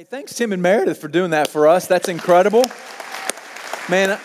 Hey, thanks, Tim and Meredith, for doing that for us. That's incredible. Man,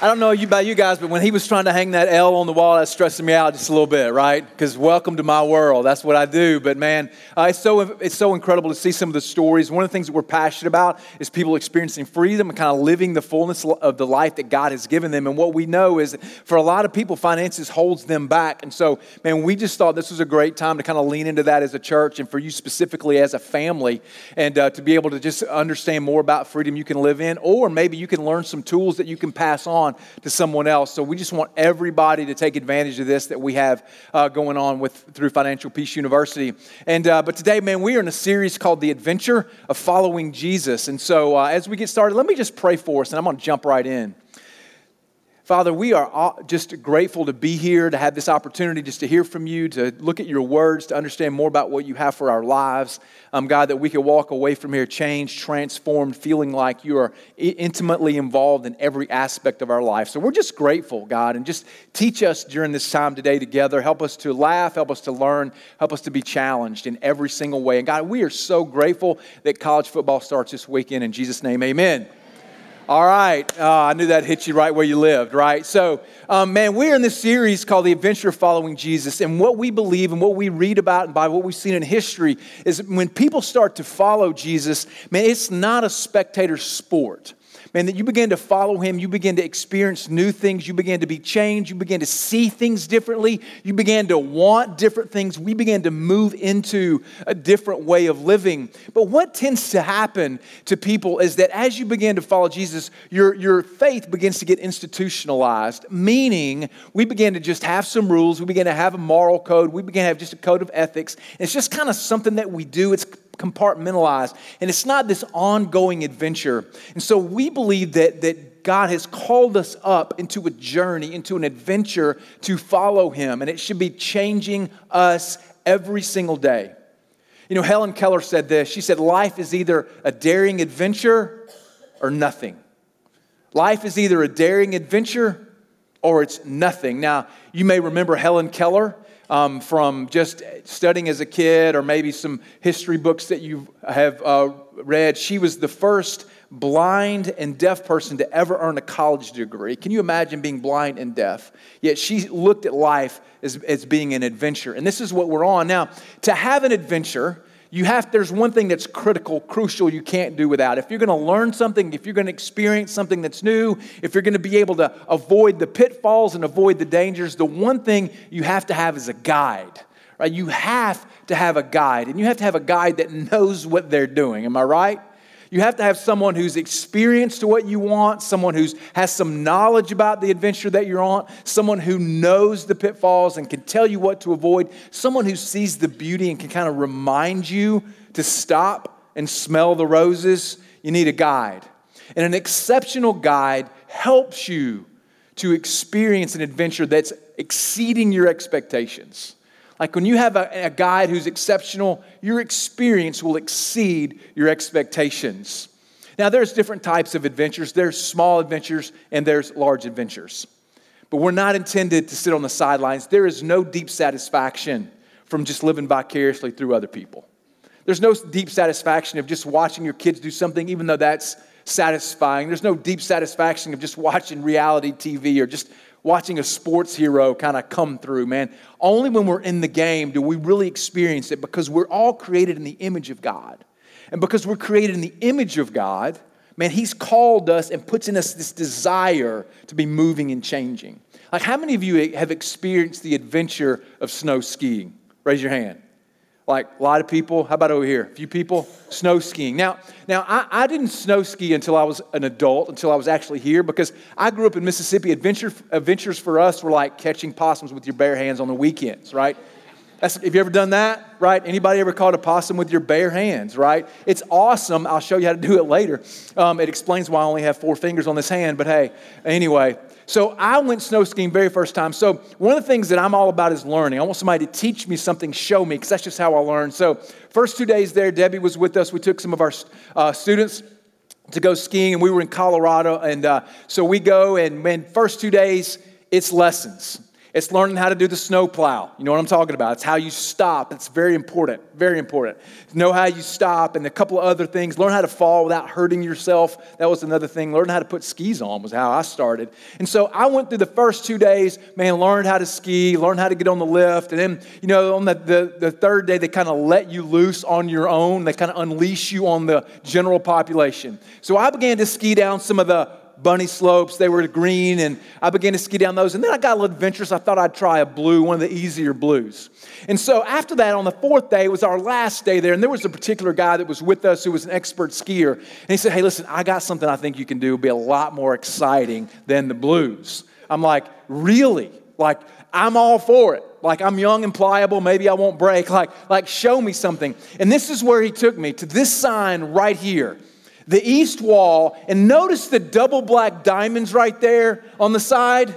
I don't know about you guys, but when he was trying to hang that L on the wall, that's stressing me out just a little bit, right? Because welcome to my world. That's what I do. But man, uh, it's, so, it's so incredible to see some of the stories. One of the things that we're passionate about is people experiencing freedom and kind of living the fullness of the life that God has given them. And what we know is for a lot of people, finances holds them back. And so, man, we just thought this was a great time to kind of lean into that as a church and for you specifically as a family and uh, to be able to just understand more about freedom you can live in, or maybe you can learn some tools that you can pass on on to someone else. So we just want everybody to take advantage of this that we have uh, going on with through Financial Peace University. And uh, but today, man, we are in a series called "The Adventure of Following Jesus." And so uh, as we get started, let me just pray for us, and I'm going to jump right in. Father, we are just grateful to be here, to have this opportunity just to hear from you, to look at your words, to understand more about what you have for our lives. Um, God, that we can walk away from here changed, transformed, feeling like you are intimately involved in every aspect of our life. So we're just grateful, God, and just teach us during this time today together. Help us to laugh, help us to learn, help us to be challenged in every single way. And God, we are so grateful that college football starts this weekend. In Jesus' name, amen. All right. Uh, I knew that hit you right where you lived, right? So, um, man, we're in this series called The Adventure of Following Jesus. And what we believe and what we read about and by what we've seen in history is when people start to follow Jesus, man, it's not a spectator sport man, that you begin to follow him, you begin to experience new things, you begin to be changed, you begin to see things differently, you begin to want different things, we begin to move into a different way of living. But what tends to happen to people is that as you begin to follow Jesus, your, your faith begins to get institutionalized, meaning we begin to just have some rules, we begin to have a moral code, we begin to have just a code of ethics. It's just kind of something that we do. It's compartmentalized. And it's not this ongoing adventure. And so we believe that, that God has called us up into a journey, into an adventure to follow Him. And it should be changing us every single day. You know, Helen Keller said this. She said, Life is either a daring adventure or nothing. Life is either a daring adventure or it's nothing. Now, you may remember Helen Keller um, from just studying as a kid or maybe some history books that you have uh, read. She was the first blind and deaf person to ever earn a college degree. Can you imagine being blind and deaf? Yet she looked at life as, as being an adventure. And this is what we're on. Now, to have an adventure, you have there's one thing that's critical crucial you can't do without. If you're going to learn something if you're going to experience something that's new if you're going to be able to avoid the pitfalls and avoid the dangers the one thing you have to have is a guide right? You have to have a guide and you have to have a guide that knows what they're doing. Am i right you have to have someone who's experienced to what you want, someone who has some knowledge about the adventure that you're on, someone who knows the pitfalls and can tell you what to avoid, someone who sees the beauty and can kind of remind you to stop and smell the roses. You need a guide. And an exceptional guide helps you to experience an adventure that's exceeding your expectations. Like when you have a, a guide who's exceptional, your experience will exceed your expectations. Now, there's different types of adventures. There's small adventures and there's large adventures. But we're not intended to sit on the sidelines. There is no deep satisfaction from just living vicariously through other people. There's no deep satisfaction of just watching your kids do something, even though that's satisfying. There's no deep satisfaction of just watching reality TV or just watching a sports hero kind of come through, man. Only when we're in the game do we really experience it because we're all created in the image of God. And because we're created in the image of God, man, He's called us and puts in us this desire to be moving and changing. Like, how many of you have experienced the adventure of snow skiing? Raise your hand. Like a lot of people, how about over here? A few people, snow skiing. Now, now I, I didn't snow ski until I was an adult, until I was actually here, because I grew up in Mississippi. Adventure, adventures for us were like catching possums with your bare hands on the weekends, right? That's, have you ever done that, right? Anybody ever caught a possum with your bare hands, right? It's awesome. I'll show you how to do it later. Um, it explains why I only have four fingers on this hand, but hey, anyway, so I went snow skiing very first time. So one of the things that I'm all about is learning. I want somebody to teach me something, show me, because that's just how I learn. So first two days there, Debbie was with us. We took some of our uh, students to go skiing, and we were in Colorado. And uh, so we go, and man, first two days, it's lessons. It's learning how to do the snow plow. You know what I'm talking about? It's how you stop. It's very important, very important. Know how you stop and a couple of other things. Learn how to fall without hurting yourself. That was another thing. Learn how to put skis on was how I started. And so I went through the first two days, man, learned how to ski, learned how to get on the lift. And then, you know, on the, the, the third day, they kind of let you loose on your own. They kind of unleash you on the general population. So I began to ski down some of the bunny slopes. They were green, and I began to ski down those. And then I got a little adventurous. I thought I'd try a blue, one of the easier blues. And so after that, on the fourth day, it was our last day there, and there was a particular guy that was with us who was an expert skier. And he said, Hey, listen, I got something I think you can do. It'll be a lot more exciting than the blues. I'm like, Really? Like, I'm all for it. Like I'm young and pliable, maybe I won't break. Like, like show me something. And this is where he took me to this sign right here the east wall, and notice the double black diamonds right there on the side.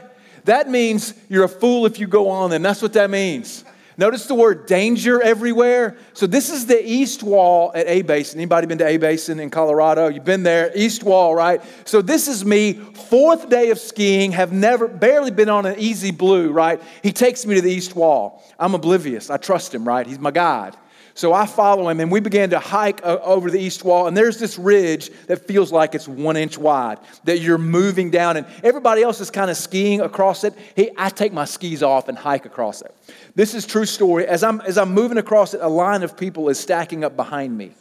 That means you're a fool if you go on them. That's what that means. Notice the word danger everywhere. So this is the east wall at A Basin. Anybody been to A Basin in Colorado? You've been there, east wall, right? So this is me, fourth day of skiing, have never, barely been on an easy blue, right? He takes me to the east wall. I'm oblivious. I trust him, right? He's my guide. So I follow him, and we began to hike uh, over the east wall. And there's this ridge that feels like it's one inch wide that you're moving down, and everybody else is kind of skiing across it. Hey, I take my skis off and hike across it. This is true story. As I'm as I'm moving across it, a line of people is stacking up behind me,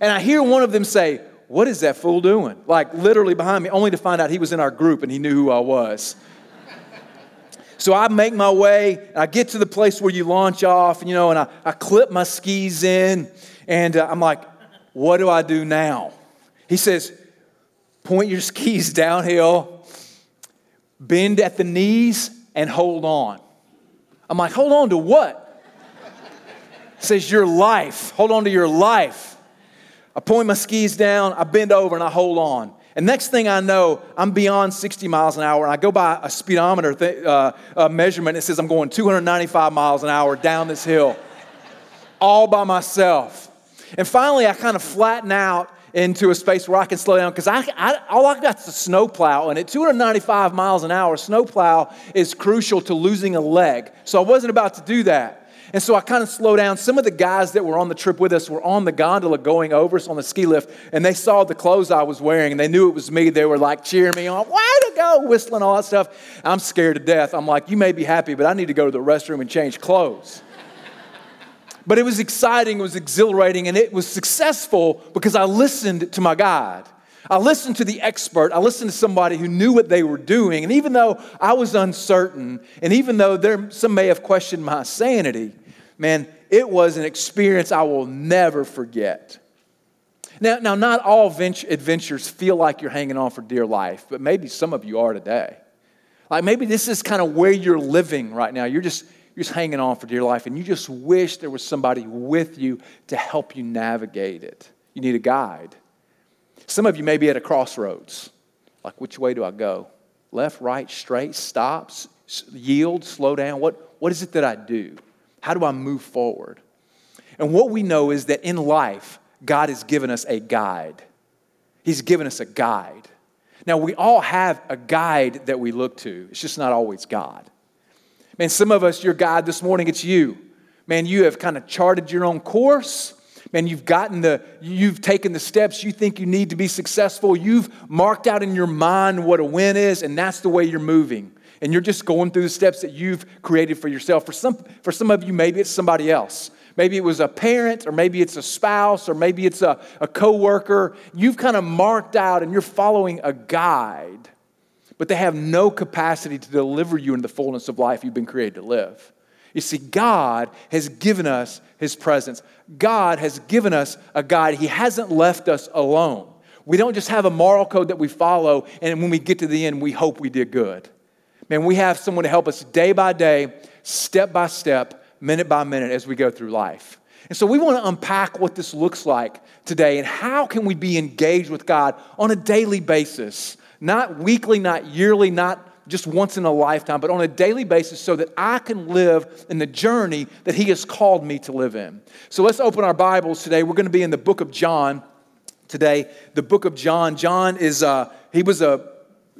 and I hear one of them say, "What is that fool doing?" Like literally behind me, only to find out he was in our group and he knew who I was. So I make my way, I get to the place where you launch off, you know, and I, I clip my skis in, and uh, I'm like, what do I do now? He says, point your skis downhill, bend at the knees, and hold on. I'm like, hold on to what? He says, your life. Hold on to your life. I point my skis down, I bend over, and I hold on. And next thing I know, I'm beyond 60 miles an hour, and I go by a speedometer th- uh, uh, measurement. It says I'm going 295 miles an hour down this hill, all by myself. And finally, I kind of flatten out into a space where I can slow down because I, I, all I got is a snowplow, and at 295 miles an hour, snowplow is crucial to losing a leg. So I wasn't about to do that. And so I kind of slowed down. Some of the guys that were on the trip with us were on the gondola going over us on the ski lift, and they saw the clothes I was wearing, and they knew it was me. They were like cheering me on, way to go, whistling all that stuff. I'm scared to death. I'm like, you may be happy, but I need to go to the restroom and change clothes. but it was exciting, it was exhilarating, and it was successful because I listened to my guide. I listened to the expert. I listened to somebody who knew what they were doing. And even though I was uncertain, and even though there, some may have questioned my sanity, man, it was an experience I will never forget. Now, now not all adventures feel like you're hanging on for dear life, but maybe some of you are today. Like maybe this is kind of where you're living right now. You're just, you're just hanging on for dear life, and you just wish there was somebody with you to help you navigate it. You need a guide. Some of you may be at a crossroads. Like, which way do I go? Left, right, straight, stops, yield, slow down? What, what is it that I do? How do I move forward? And what we know is that in life, God has given us a guide. He's given us a guide. Now, we all have a guide that we look to, it's just not always God. Man, some of us, your guide this morning, it's you. Man, you have kind of charted your own course. Man, you've gotten the, you've taken the steps you think you need to be successful. You've marked out in your mind what a win is, and that's the way you're moving and you're just going through the steps that you've created for yourself. For some, for some of you, maybe it's somebody else. Maybe it was a parent, or maybe it's a spouse, or maybe it's a, a coworker. You've kind of marked out and you're following a guide, but they have no capacity to deliver you in the fullness of life you've been created to live. You see, God has given us His presence. God has given us a guide. He hasn't left us alone. We don't just have a moral code that we follow, and when we get to the end, we hope we did good. Man, we have someone to help us day by day, step by step, minute by minute as we go through life. And so we want to unpack what this looks like today and how can we be engaged with God on a daily basis, not weekly, not yearly, not just once in a lifetime, but on a daily basis so that I can live in the journey that He has called me to live in. So let's open our Bibles today. We're going to be in the book of John today. The book of John. John is, uh, he was a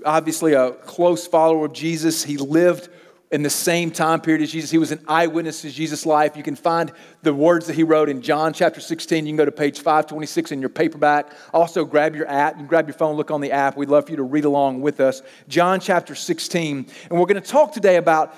obviously a close follower of Jesus. He lived in the same time period as Jesus. He was an eyewitness to Jesus' life. You can find the words that he wrote in John chapter 16. You can go to page 526 in your paperback. Also, grab your app. You grab your phone, look on the app. We'd love for you to read along with us. John chapter 16. And we're going to talk today about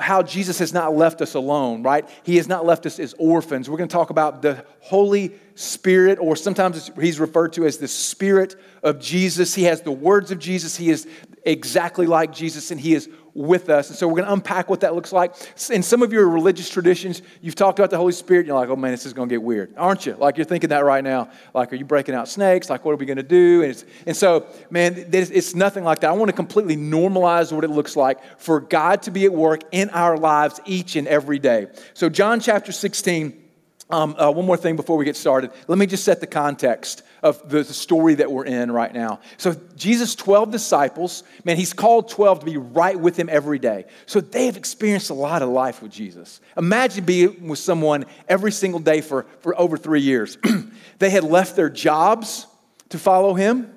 how Jesus has not left us alone, right? He has not left us as orphans. We're going to talk about the Holy Spirit, or sometimes he's referred to as the Spirit of Jesus. He has the words of Jesus. He is exactly like Jesus, and he is with us. And so we're going to unpack what that looks like. In some of your religious traditions, you've talked about the Holy Spirit, and you're like, oh man, this is going to get weird, aren't you? Like you're thinking that right now. Like, are you breaking out snakes? Like, what are we going to do? And, and so, man, it's nothing like that. I want to completely normalize what it looks like for God to be at work in our lives each and every day. So, John chapter 16. Um, uh, one more thing before we get started. Let me just set the context of the story that we're in right now. So, Jesus' 12 disciples, man, he's called 12 to be right with him every day. So, they've experienced a lot of life with Jesus. Imagine being with someone every single day for, for over three years. they had left their jobs to follow him,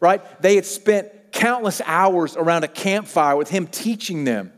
right? They had spent countless hours around a campfire with him teaching them.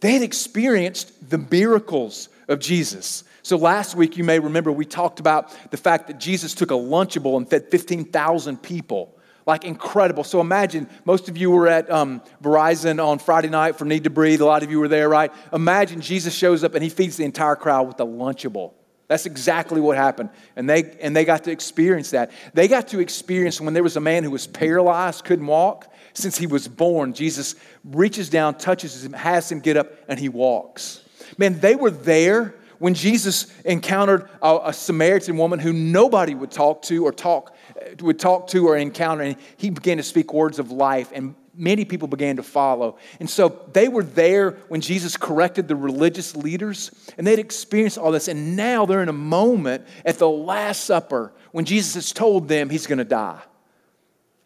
They had experienced the miracles of Jesus. So last week, you may remember, we talked about the fact that Jesus took a Lunchable and fed 15,000 people. Like incredible. So imagine, most of you were at um, Verizon on Friday night for Need to Breathe. A lot of you were there, right? Imagine Jesus shows up and he feeds the entire crowd with a Lunchable. That's exactly what happened. And they, and they got to experience that. They got to experience when there was a man who was paralyzed, couldn't walk. Since he was born, Jesus reaches down, touches him, has him get up, and he walks. Man, they were there when Jesus encountered a, a, Samaritan woman who nobody would talk to or talk would talk to or encounter, and he began to speak words of life, and many people began to follow. And so they were there when Jesus corrected the religious leaders, and they'd experienced all this, and now they're in a moment at the Last Supper when Jesus has told them he's going to die.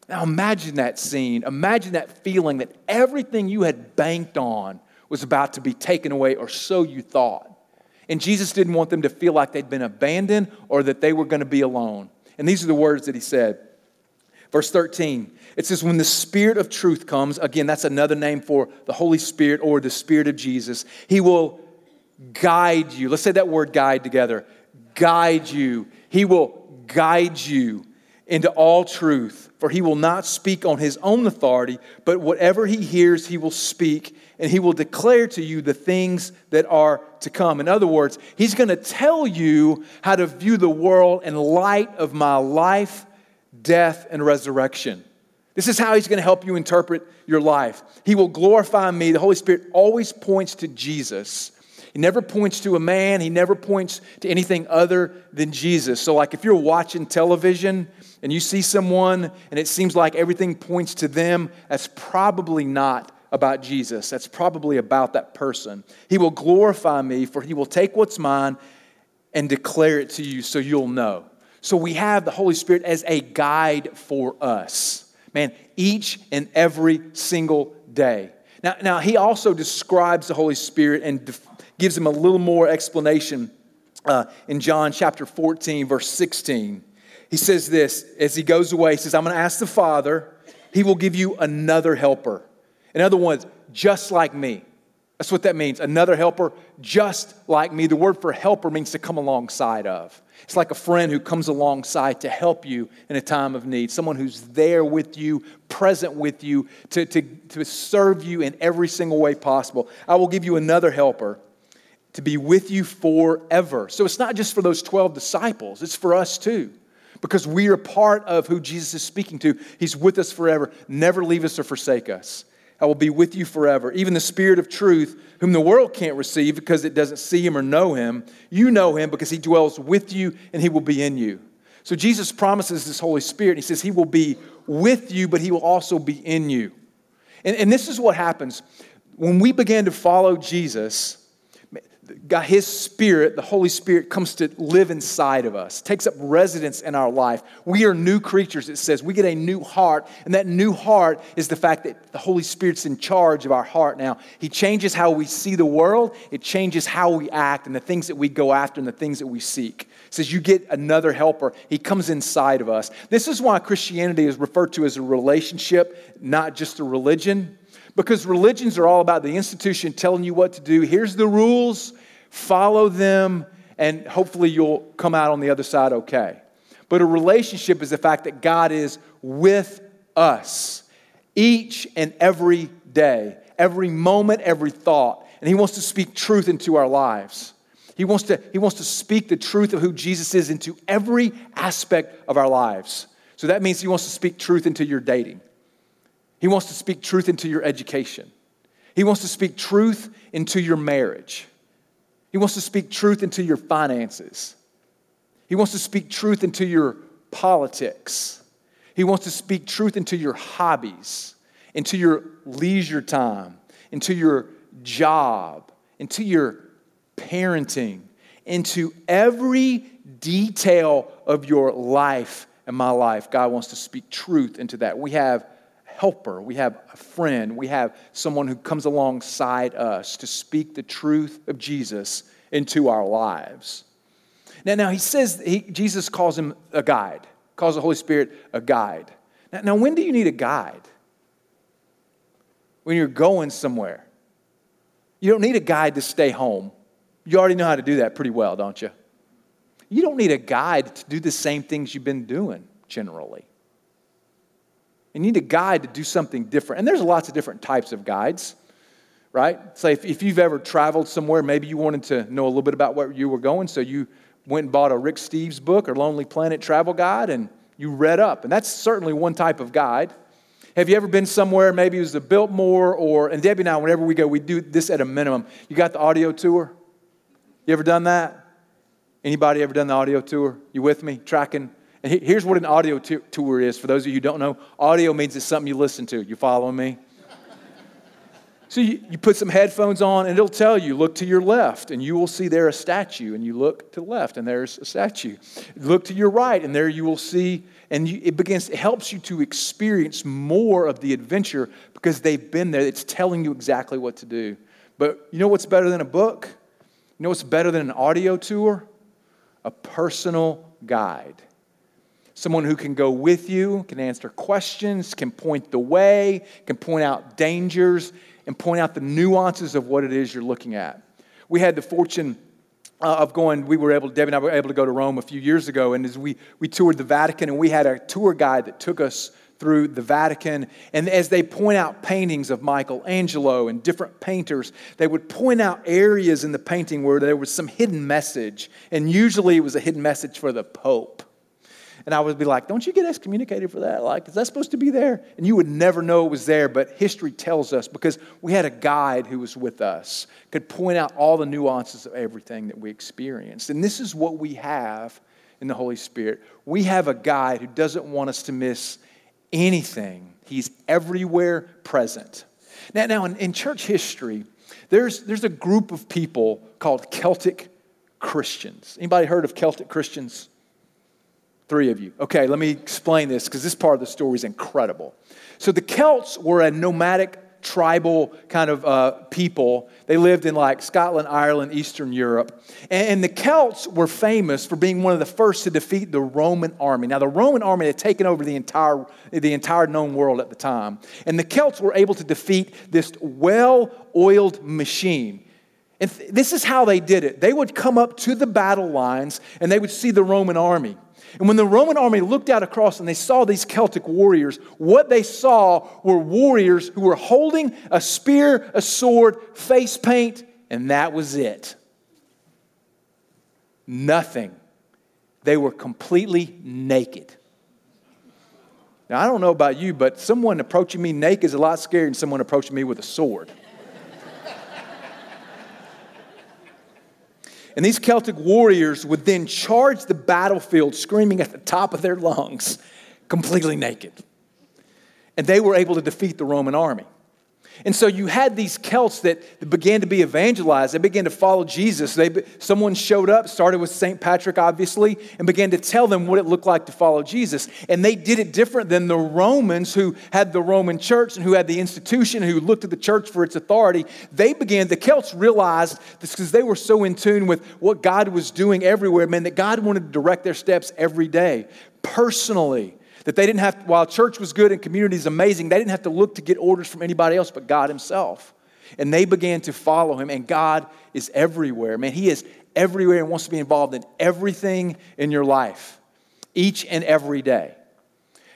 Now imagine that scene. Imagine that feeling that everything you had banked on was about to be taken away, or so you thought. And Jesus didn't want them to feel like they'd been abandoned or that they were going to be alone. And these are the words that he said. Verse 13, it says, When the Spirit of truth comes, again, that's another name for the Holy Spirit or the Spirit of Jesus, he will guide you. Let's say that word guide together. Guide you. He will guide you into all truth, for he will not speak on his own authority, but whatever he hears, he will speak and he will declare to you the things that are to come. In other words, he's going to tell you how to view the world in light of my life, death, and resurrection. This is how he's going to help you interpret your life. He will glorify me. The Holy Spirit always points to Jesus. He never points to a man, he never points to anything other than Jesus. So, like if you're watching television and you see someone and it seems like everything points to them, that's probably not about Jesus. That's probably about that person. He will glorify me, for he will take what's mine and declare it to you so you'll know. So we have the Holy Spirit as a guide for us. Man, each and every single day. Now, now he also describes the Holy Spirit and def- gives him a little more explanation uh, in John chapter 14, verse 16. He says this as he goes away, he says, I'm going to ask the Father, he will give you another helper in other words, just like me. That's what that means. Another helper, just like me. The word for helper means to come alongside of. It's like a friend who comes alongside to help you in a time of need, someone who's there with you, present with you, to, to, to serve you in every single way possible. I will give you another helper to be with you forever. So it's not just for those 12 disciples, it's for us too. Because we are part of who Jesus is speaking to. He's with us forever, never leave us or forsake us. I will be with you forever. Even the Spirit of truth, whom the world can't receive because it doesn't see him or know him, you know him because he dwells with you and he will be in you. So Jesus promises this Holy Spirit. And He says he will be with you, but he will also be in you. And, and this is what happens. When we begin to follow Jesus, God, His Spirit, the Holy Spirit, comes to live inside of us, takes up residence in our life. We are new creatures, it says. We get a new heart, and that new heart is the fact that the Holy Spirit's in charge of our heart now. He changes how we see the world, it changes how we act, and the things that we go after, and the things that we seek. It says, You get another helper. He comes inside of us. This is why Christianity is referred to as a relationship, not just a religion Because religions are all about the institution telling you what to do. Here's the rules, follow them, and hopefully you'll come out on the other side okay. But a relationship is the fact that God is with us each and every day, every moment, every thought. And He wants to speak truth into our lives. He wants to, he wants to speak the truth of who Jesus is into every aspect of our lives. So that means He wants to speak truth into your dating. He wants to speak truth into your education. He wants to speak truth into your marriage. He wants to speak truth into your finances. He wants to speak truth into your politics. He wants to speak truth into your hobbies, into your leisure time, into your job, into your parenting, into every detail of your life and my life. God wants to speak truth into that. We have helper, we have a friend, we have someone who comes alongside us to speak the truth of Jesus into our lives. Now, now he says he, Jesus calls him a guide, calls the Holy Spirit a guide. Now, now, when do you need a guide? When you're going somewhere. You don't need a guide to stay home. You already know how to do that pretty well, don't you? You don't need a guide to do the same things you've been doing generally. You need a guide to do something different. And there's lots of different types of guides right? So if, if you've ever traveled somewhere, maybe you wanted to know a little bit about where you were going, so you went and bought a Rick Steves book or Lonely Planet Travel Guide and you read up. And that's certainly one type of guide. Have you ever been somewhere, maybe it was the Biltmore or, and Debbie and I, whenever we go, we do this at a minimum. You got the audio tour? You ever done that? Anybody ever done the audio tour? You with me? Tracking? And here's what an audio t- tour is for those of you who don't know. Audio means it's something you listen to. You following me? So you, you put some headphones on, and it'll tell you, look to your left, and you will see there a statue. And you look to the left, and there's a statue. Look to your right, and there you will see, and you, it begins, it helps you to experience more of the adventure because they've been there. It's telling you exactly what to do. But you know what's better than a book? You know what's better than an audio tour? A personal guide someone who can go with you, can answer questions, can point the way, can point out dangers, and point out the nuances of what it is you're looking at. We had the fortune uh, of going, we were able, Debbie and I were able to go to Rome a few years ago, and as we, we toured the Vatican, and we had a tour guide that took us through the Vatican. And as they point out paintings of Michelangelo and different painters, they would point out areas in the painting where there was some hidden message. And usually it was a hidden message for the Pope. And I would be like, don't you get excommunicated for that? Like, is that supposed to be there? And you would never know it was there, but history tells us because we had a guide who was with us, could point out all the nuances of everything that we experienced. And this is what we have in the Holy Spirit. We have a guide who doesn't want us to miss anything, He's everywhere present. Now, now in, in church history, there's, there's a group of people called Celtic Christians. Anybody heard of Celtic Christians? Three of you. Okay, let me explain this because this part of the story is incredible. So the Celts were a nomadic tribal kind of uh, people. They lived in like Scotland, Ireland, Eastern Europe. And, and, the Celts were famous for being one of the first to defeat the Roman army. Now, the Roman army had taken over the entire, the entire known world at the time. And the Celts were able to defeat this well oiled machine. And th- this is how they did it. They would come up to the battle lines and they would see the Roman army. And when the Roman army looked out across and they saw these Celtic warriors, what they saw were warriors who were holding a spear, a sword, face paint, and that was it. Nothing. They were completely naked. Now, I don't know about you, but someone approaching me naked is a lot scarier than someone approaching me with a sword. And these Celtic warriors would then charge the battlefield screaming at the top of their lungs, completely naked. And they were able to defeat the Roman army. And so you had these Celts that began to be evangelized. They began to follow Jesus. They, someone showed up, started with St. Patrick, obviously, and began to tell them what it looked like to follow Jesus. And they did it different than the Romans who had the Roman church and who had the institution, who looked at the church for its authority. They began, the Celts realized this because they were so in tune with what God was doing everywhere, man, that God wanted to direct their steps every day, personally That they didn't have, while church was good and community is amazing, they didn't have to look to get orders from anybody else but God Himself. And they began to follow Him, and God is everywhere. Man, He is everywhere and wants to be involved in everything in your life, each and every day.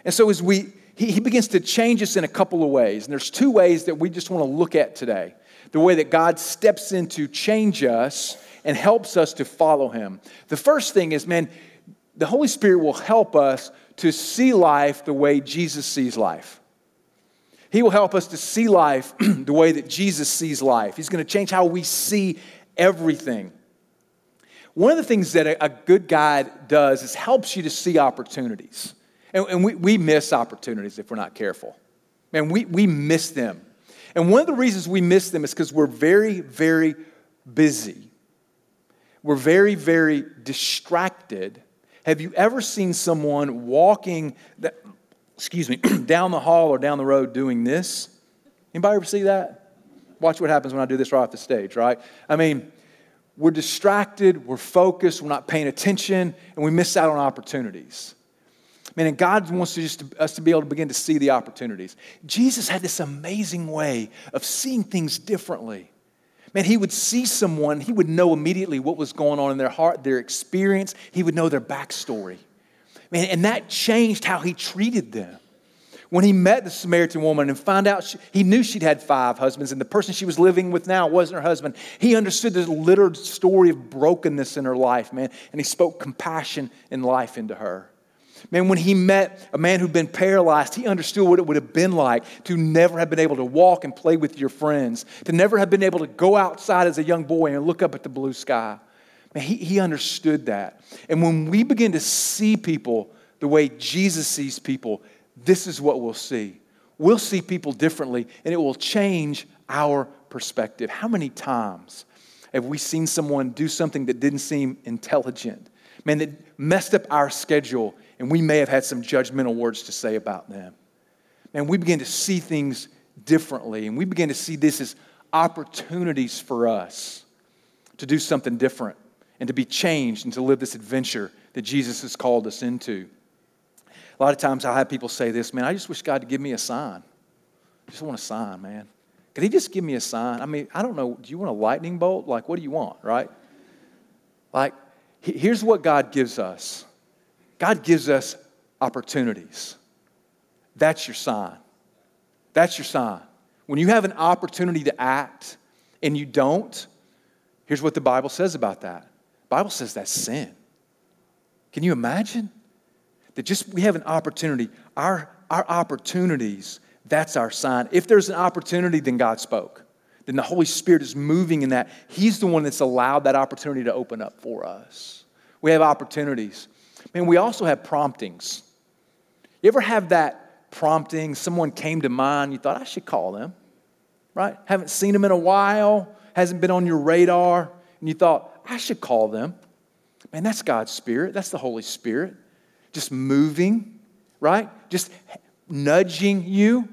And so, as we, he, he begins to change us in a couple of ways. And there's two ways that we just want to look at today the way that God steps in to change us and helps us to follow Him. The first thing is, man, the Holy Spirit will help us to see life the way Jesus sees life. He will help us to see life the way that Jesus sees life. He's going to change how we see everything. One of the things that a, good guide does is helps you to see opportunities. And, and we, we miss opportunities if we're not careful. Man, we, we miss them. And one of the reasons we miss them is because we're very, very busy. We're very, very distracted. Have you ever seen someone walking, that, excuse me, down the hall or down the road doing this? Anybody ever see that? Watch what happens when I do this right off the stage, right? I mean, we're distracted, we're focused, we're not paying attention, and we miss out on opportunities. Man, and God wants to just, us to be able to begin to see the opportunities. Jesus had this amazing way of seeing things differently. Man, he would see someone, he would know immediately what was going on in their heart, their experience, he would know their backstory. Man, and that changed how he treated them. When he met the Samaritan woman and found out she, he knew she'd had five husbands and the person she was living with now wasn't her husband, he understood the littered story of brokenness in her life, man, and he spoke compassion and life into her. Man, when he met a man who'd been paralyzed, he understood what it would have been like to never have been able to walk and play with your friends, to never have been able to go outside as a young boy and look up at the blue sky. Man, he, he understood that. And when we begin to see people the way Jesus sees people, this is what we'll see. We'll see people differently, and it will change our perspective. How many times have we seen someone do something that didn't seem intelligent? Man, that messed up our schedule and we may have had some judgmental words to say about them. And we begin to see things differently, and we begin to see this as opportunities for us to do something different and to be changed and to live this adventure that Jesus has called us into. A lot of times I'll have people say this, man, I just wish God to give me a sign. I just want a sign, man. Could he just give me a sign? I mean, I don't know. Do you want a lightning bolt? Like, what do you want, right? Like, here's what God gives us God gives us opportunities. That's your sign. That's your sign. When you have an opportunity to act and you don't, here's what the Bible says about that. The Bible says that's sin. Can you imagine? That just we have an opportunity. Our, our opportunities, that's our sign. If there's an opportunity, then God spoke. Then the Holy Spirit is moving in that. He's the one that's allowed that opportunity to open up for us. We have opportunities. Man, we also have promptings. You ever have that prompting? Someone came to mind, you thought, I should call them, right? Haven't seen them in a while, hasn't been on your radar, and you thought, I should call them. Man, that's God's Spirit. That's the Holy Spirit. Just moving, right? Just nudging you.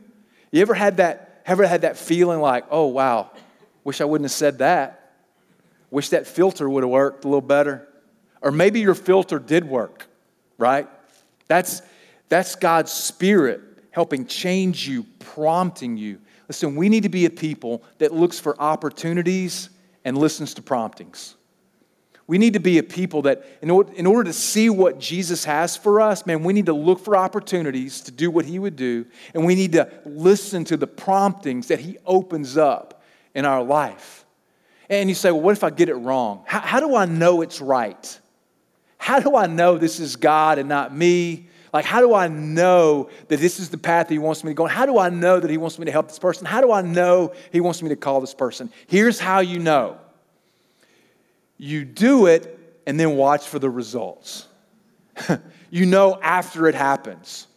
You ever had that, ever had that feeling like, oh, wow, wish I wouldn't have said that. Wish that filter would have worked a little better. Or maybe your filter did work right? That's, that's God's Spirit helping change you, prompting you. Listen, we need to be a people that looks for opportunities and listens to promptings. We need to be a people that, in order, in order to see what Jesus has for us, man, we need to look for opportunities to do what He would do, and we need to listen to the promptings that He opens up in our life. And you say, well, what if I get it wrong? How, how do I know it's right? How do I know this is God and not me? Like, how do I know that this is the path that He wants me to go? on? How do I know that He wants me to help this person? How do I know He wants me to call this person? Here's how you know you do it and then watch for the results. you know after it happens.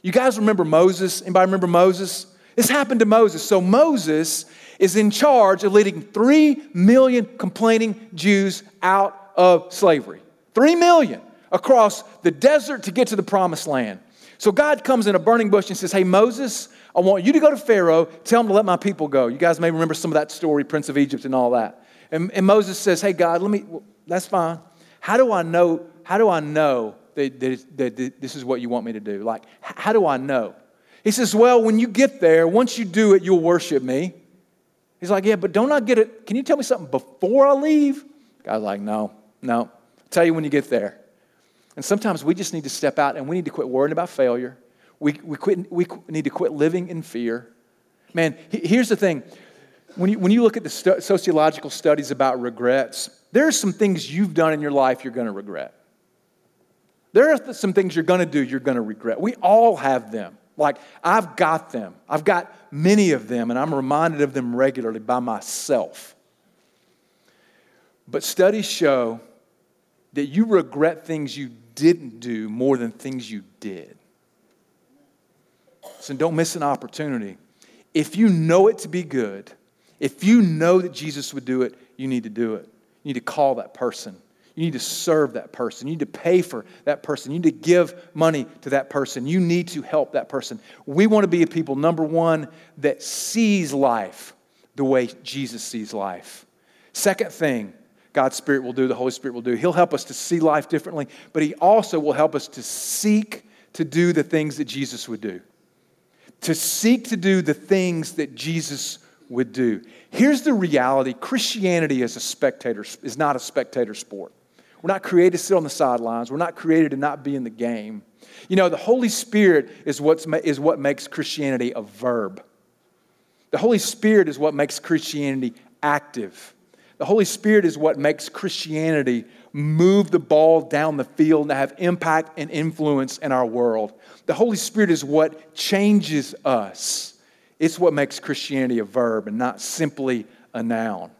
You guys remember Moses? Anybody remember Moses? This happened to Moses. So Moses is in charge of leading three million complaining Jews out of slavery. Three million across the desert to get to the promised land. So God comes in a burning bush and says, Hey, Moses, I want you to go to Pharaoh, tell him to let my people go. You guys may remember some of that story, Prince of Egypt and all that. And, and Moses says, Hey, God, let me, well, that's fine. How do I know, how do I know that, that, that this is what you want me to do? Like, how do I know? He says, Well, when you get there, once you do it, you'll worship me. He's like, Yeah, but don't I get it? Can you tell me something before I leave? Guy's like, No, no. Tell you when you get there. And sometimes we just need to step out and we need to quit worrying about failure. We, we, quit, we need to quit living in fear. Man, here's the thing. When you, when you look at the sociological studies about regrets, there are some things you've done in your life you're going to regret. There are some things you're going to do you're going to regret. We all have them. Like, I've got them. I've got many of them, and I'm reminded of them regularly by myself. But studies show that you regret things you didn't do more than things you did. So don't miss an opportunity. If you know it to be good, if you know that Jesus would do it, you need to do it. You need to call that person. You need to serve that person. You need to pay for that person. You need to give money to that person. You need to help that person. We want to be a people, number one, that sees life the way Jesus sees life. Second thing, God's Spirit will do, the Holy Spirit will do. He'll help us to see life differently, but He also will help us to seek to do the things that Jesus would do. To seek to do the things that Jesus would do. Here's the reality Christianity as a spectator is not a spectator sport. We're not created to sit on the sidelines. We're not created to not be in the game. You know, the Holy Spirit is, what's, is what makes Christianity a verb. The Holy Spirit is what makes Christianity active. The Holy Spirit is what makes Christianity move the ball down the field and have impact and influence in our world. The Holy Spirit is what changes us. It's what makes Christianity a verb and not simply a noun.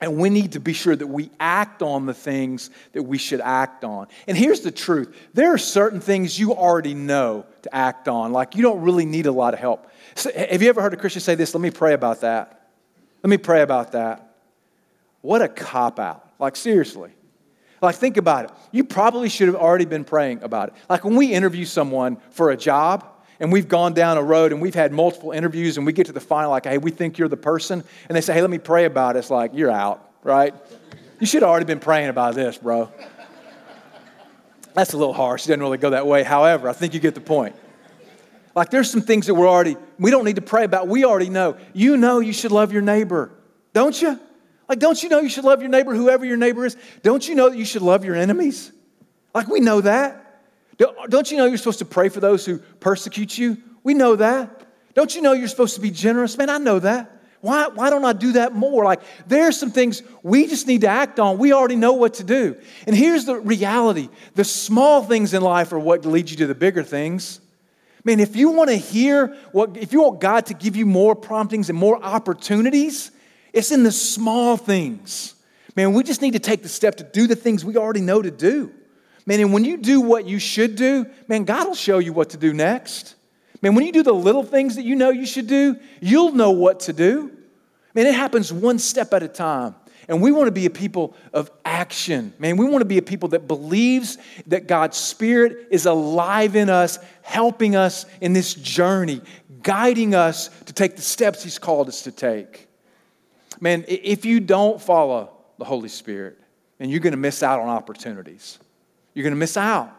And we need to be sure that we act on the things that we should act on. And here's the truth there are certain things you already know to act on, like you don't really need a lot of help. So, have you ever heard a Christian say this? Let me pray about that. Let me pray about that. What a cop out. Like, seriously. Like, think about it. You probably should have already been praying about it. Like, when we interview someone for a job, and we've gone down a road and we've had multiple interviews and we get to the final, like, hey, we think you're the person. And they say, hey, let me pray about it. It's like, you're out, right? You should have already been praying about this, bro. That's a little harsh. It doesn't really go that way. However, I think you get the point. Like, there's some things that we're already, we don't need to pray about. We already know. You know you should love your neighbor, don't you? Like, don't you know you should love your neighbor, whoever your neighbor is? Don't you know that you should love your enemies? Like, we know that. Don't you know you're supposed to pray for those who persecute you? We know that. Don't you know you're supposed to be generous? Man, I know that. Why, why don't I do that more? Like, there are some things we just need to act on. We already know what to do. And here's the reality the small things in life are what lead you to the bigger things. Man, if you want to hear what, if you want God to give you more promptings and more opportunities, it's in the small things. Man, we just need to take the step to do the things we already know to do. Man, and when you do what you should do, man, God will show you what to do next. Man, when you do the little things that you know you should do, you'll know what to do. Man, it happens one step at a time. And we want to be a people of action. Man, we want to be a people that believes that God's Spirit is alive in us, helping us in this journey, guiding us to take the steps He's called us to take. Man, if you don't follow the Holy Spirit, and you're going to miss out on opportunities. You're going to miss out.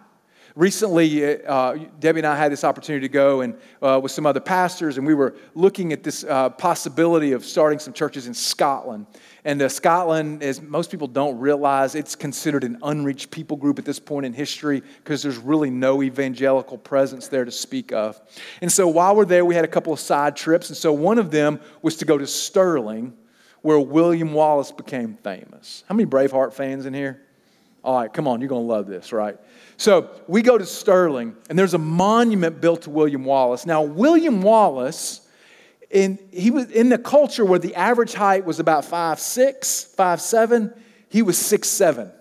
Recently, uh, Debbie and I had this opportunity to go and uh, with some other pastors, and we were looking at this uh, possibility of starting some churches in Scotland. And uh, Scotland, as most people don't realize, it's considered an unreached people group at this point in history because there's really no evangelical presence there to speak of. And so while we're there, we had a couple of side trips. And so one of them was to go to Stirling, where William Wallace became famous. How many Braveheart fans in here? All right, come on, you're going to love this, right? So we go to Stirling, and there's a monument built to William Wallace. Now, William Wallace, in, he was in the culture where the average height was about five six, five seven. he was six seven,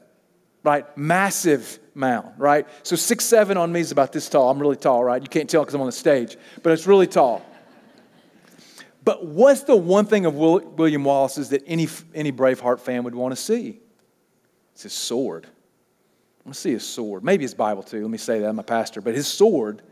right? Massive mound, right? So six seven on me is about this tall. I'm really tall, right? You can't tell because I'm on the stage, but it's really tall. But what's the one thing of William Wallace's that any, any Braveheart fan would want to see? It's his sword. I want to see his sword. Maybe his Bible too. Let me say that. I'm a pastor. But his sword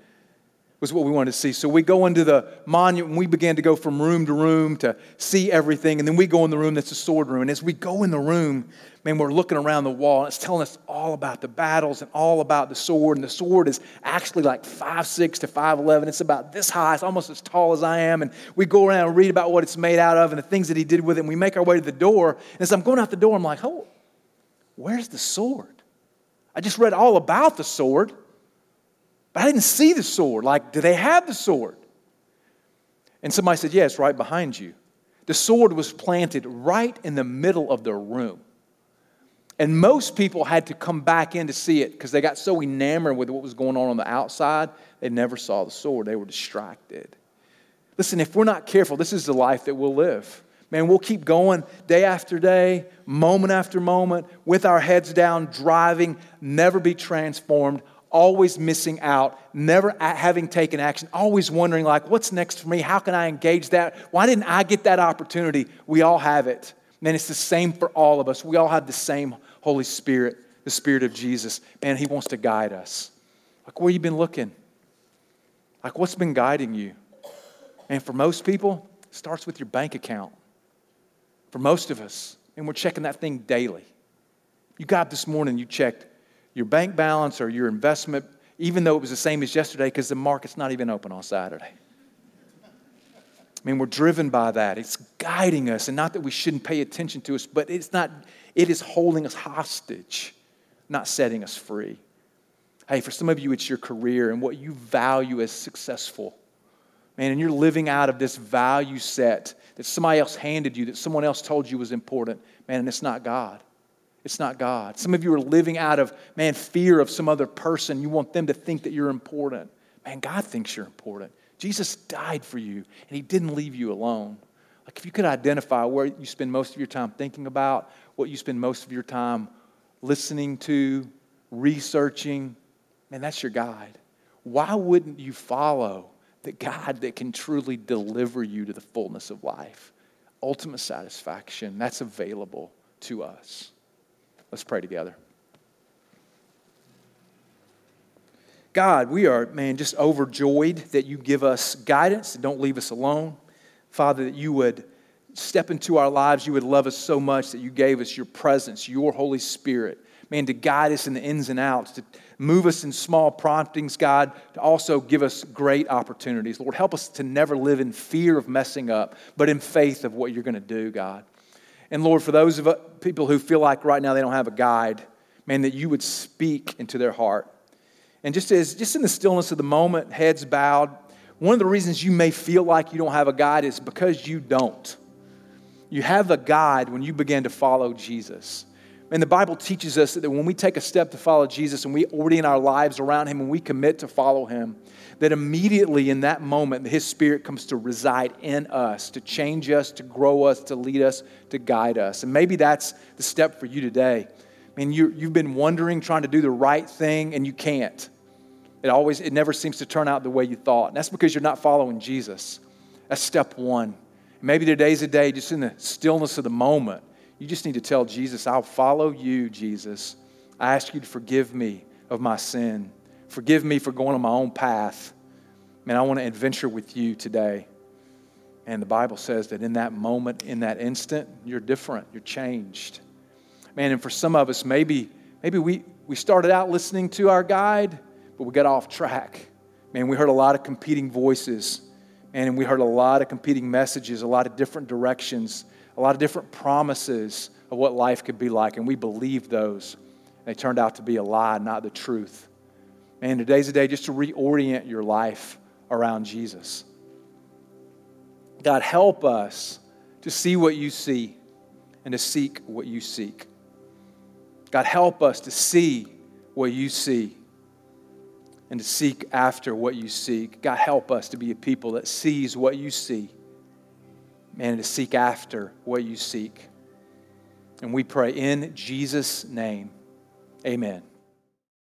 was what we wanted to see. So we go into the monument and we began to go from room to room to see everything. And then we go in the room that's the sword room. And as we go in the room, man, we're looking around the wall and it's telling us all about the battles and all about the sword. And the sword is actually like five six to 5'11. It's about this high. It's almost as tall as I am. And we go around and read about what it's made out of and the things that he did with it. And we make our way to the door. And as I'm going out the door, I'm like, oh, where's the sword? I just read all about the sword. But I didn't see the sword. Like, do they have the sword? And somebody said, Yeah, right behind you. The sword was planted right in the middle of the room. And most people had to come back in to see it because they got so enamored with what was going on on the outside, they never saw the sword. They were distracted. Listen, if we're not careful, this is the life that we'll live. Man, we'll keep going day after day, moment after moment, with our heads down, driving, never be transformed, always missing out, never having taken action, always wondering, like, what's next for me? How can I engage that? Why didn't I get that opportunity? We all have it. Man, it's the same for all of us. We all have the same Holy Spirit, the Spirit of Jesus. Man, He wants to guide us. Like, where you been looking? Like, what's been guiding you? And for most people, it starts with your bank account. For most of us, and we're checking that thing daily. You got this morning, you checked your bank balance or your investment, even though it was the same as yesterday, because the market's not even open on Saturday. I mean, we're driven by that. It's guiding us, and not that we shouldn't pay attention to us, but it's not, it is holding us hostage, not setting us free. Hey, for some of you, it's your career and what you value as successful. Man, and you're living out of this value set that somebody else handed you, that someone else told you was important. Man, and it's not God. It's not God. Some of you are living out of, man, fear of some other person. You want them to think that you're important. Man, God thinks you're important. Jesus died for you, and He didn't leave you alone. Like, if you could identify where you spend most of your time thinking about, what you spend most of your time listening to, researching, man, that's your guide. Why wouldn't you follow the God that can truly deliver you to the fullness of life? Ultimate satisfaction, that's available to us. Let's pray together. God, we are, man, just overjoyed that you give us guidance, don't leave us alone. Father, that you would step into our lives, you would love us so much that you gave us your presence, your Holy Spirit, man, to guide us in the ins and outs, to move us in small promptings, God, to also give us great opportunities. Lord, help us to never live in fear of messing up, but in faith of what you're going to do, God. And Lord, for those of uh, people who feel like right now they don't have a guide, man, that you would speak into their heart. And just as just in the stillness of the moment, heads bowed, one of the reasons you may feel like you don't have a guide is because you don't. You have a guide when you begin to follow Jesus. And the Bible teaches us that when we take a step to follow Jesus and we orient our lives around Him and we commit to follow Him, that immediately in that moment, His Spirit comes to reside in us, to change us, to grow us, to lead us, to guide us. And maybe that's the step for you today. I mean, you, you've been wondering, trying to do the right thing, and you can't. It always, it never seems to turn out the way you thought. And that's because you're not following Jesus. That's step one. Maybe today's a day, just in the stillness of the moment, you just need to tell Jesus, I'll follow you, Jesus. I ask you to forgive me of my sin. Forgive me for going on my own path. Man, I want to adventure with you today. And the Bible says that in that moment, in that instant, you're different, you're changed. Man, and for some of us, maybe, maybe we, we started out listening to our guide, but we got off track. Man, we heard a lot of competing voices. And we heard a lot of competing messages, a lot of different directions a lot of different promises of what life could be like, and we believed those. They turned out to be a lie, not the truth. Man, today's a day just to reorient your life around Jesus. God, help us to see what you see and to seek what you seek. God, help us to see what you see and to seek after what you seek. God, help us to be a people that sees what you see and to seek after what you seek. And we pray in Jesus' name. Amen.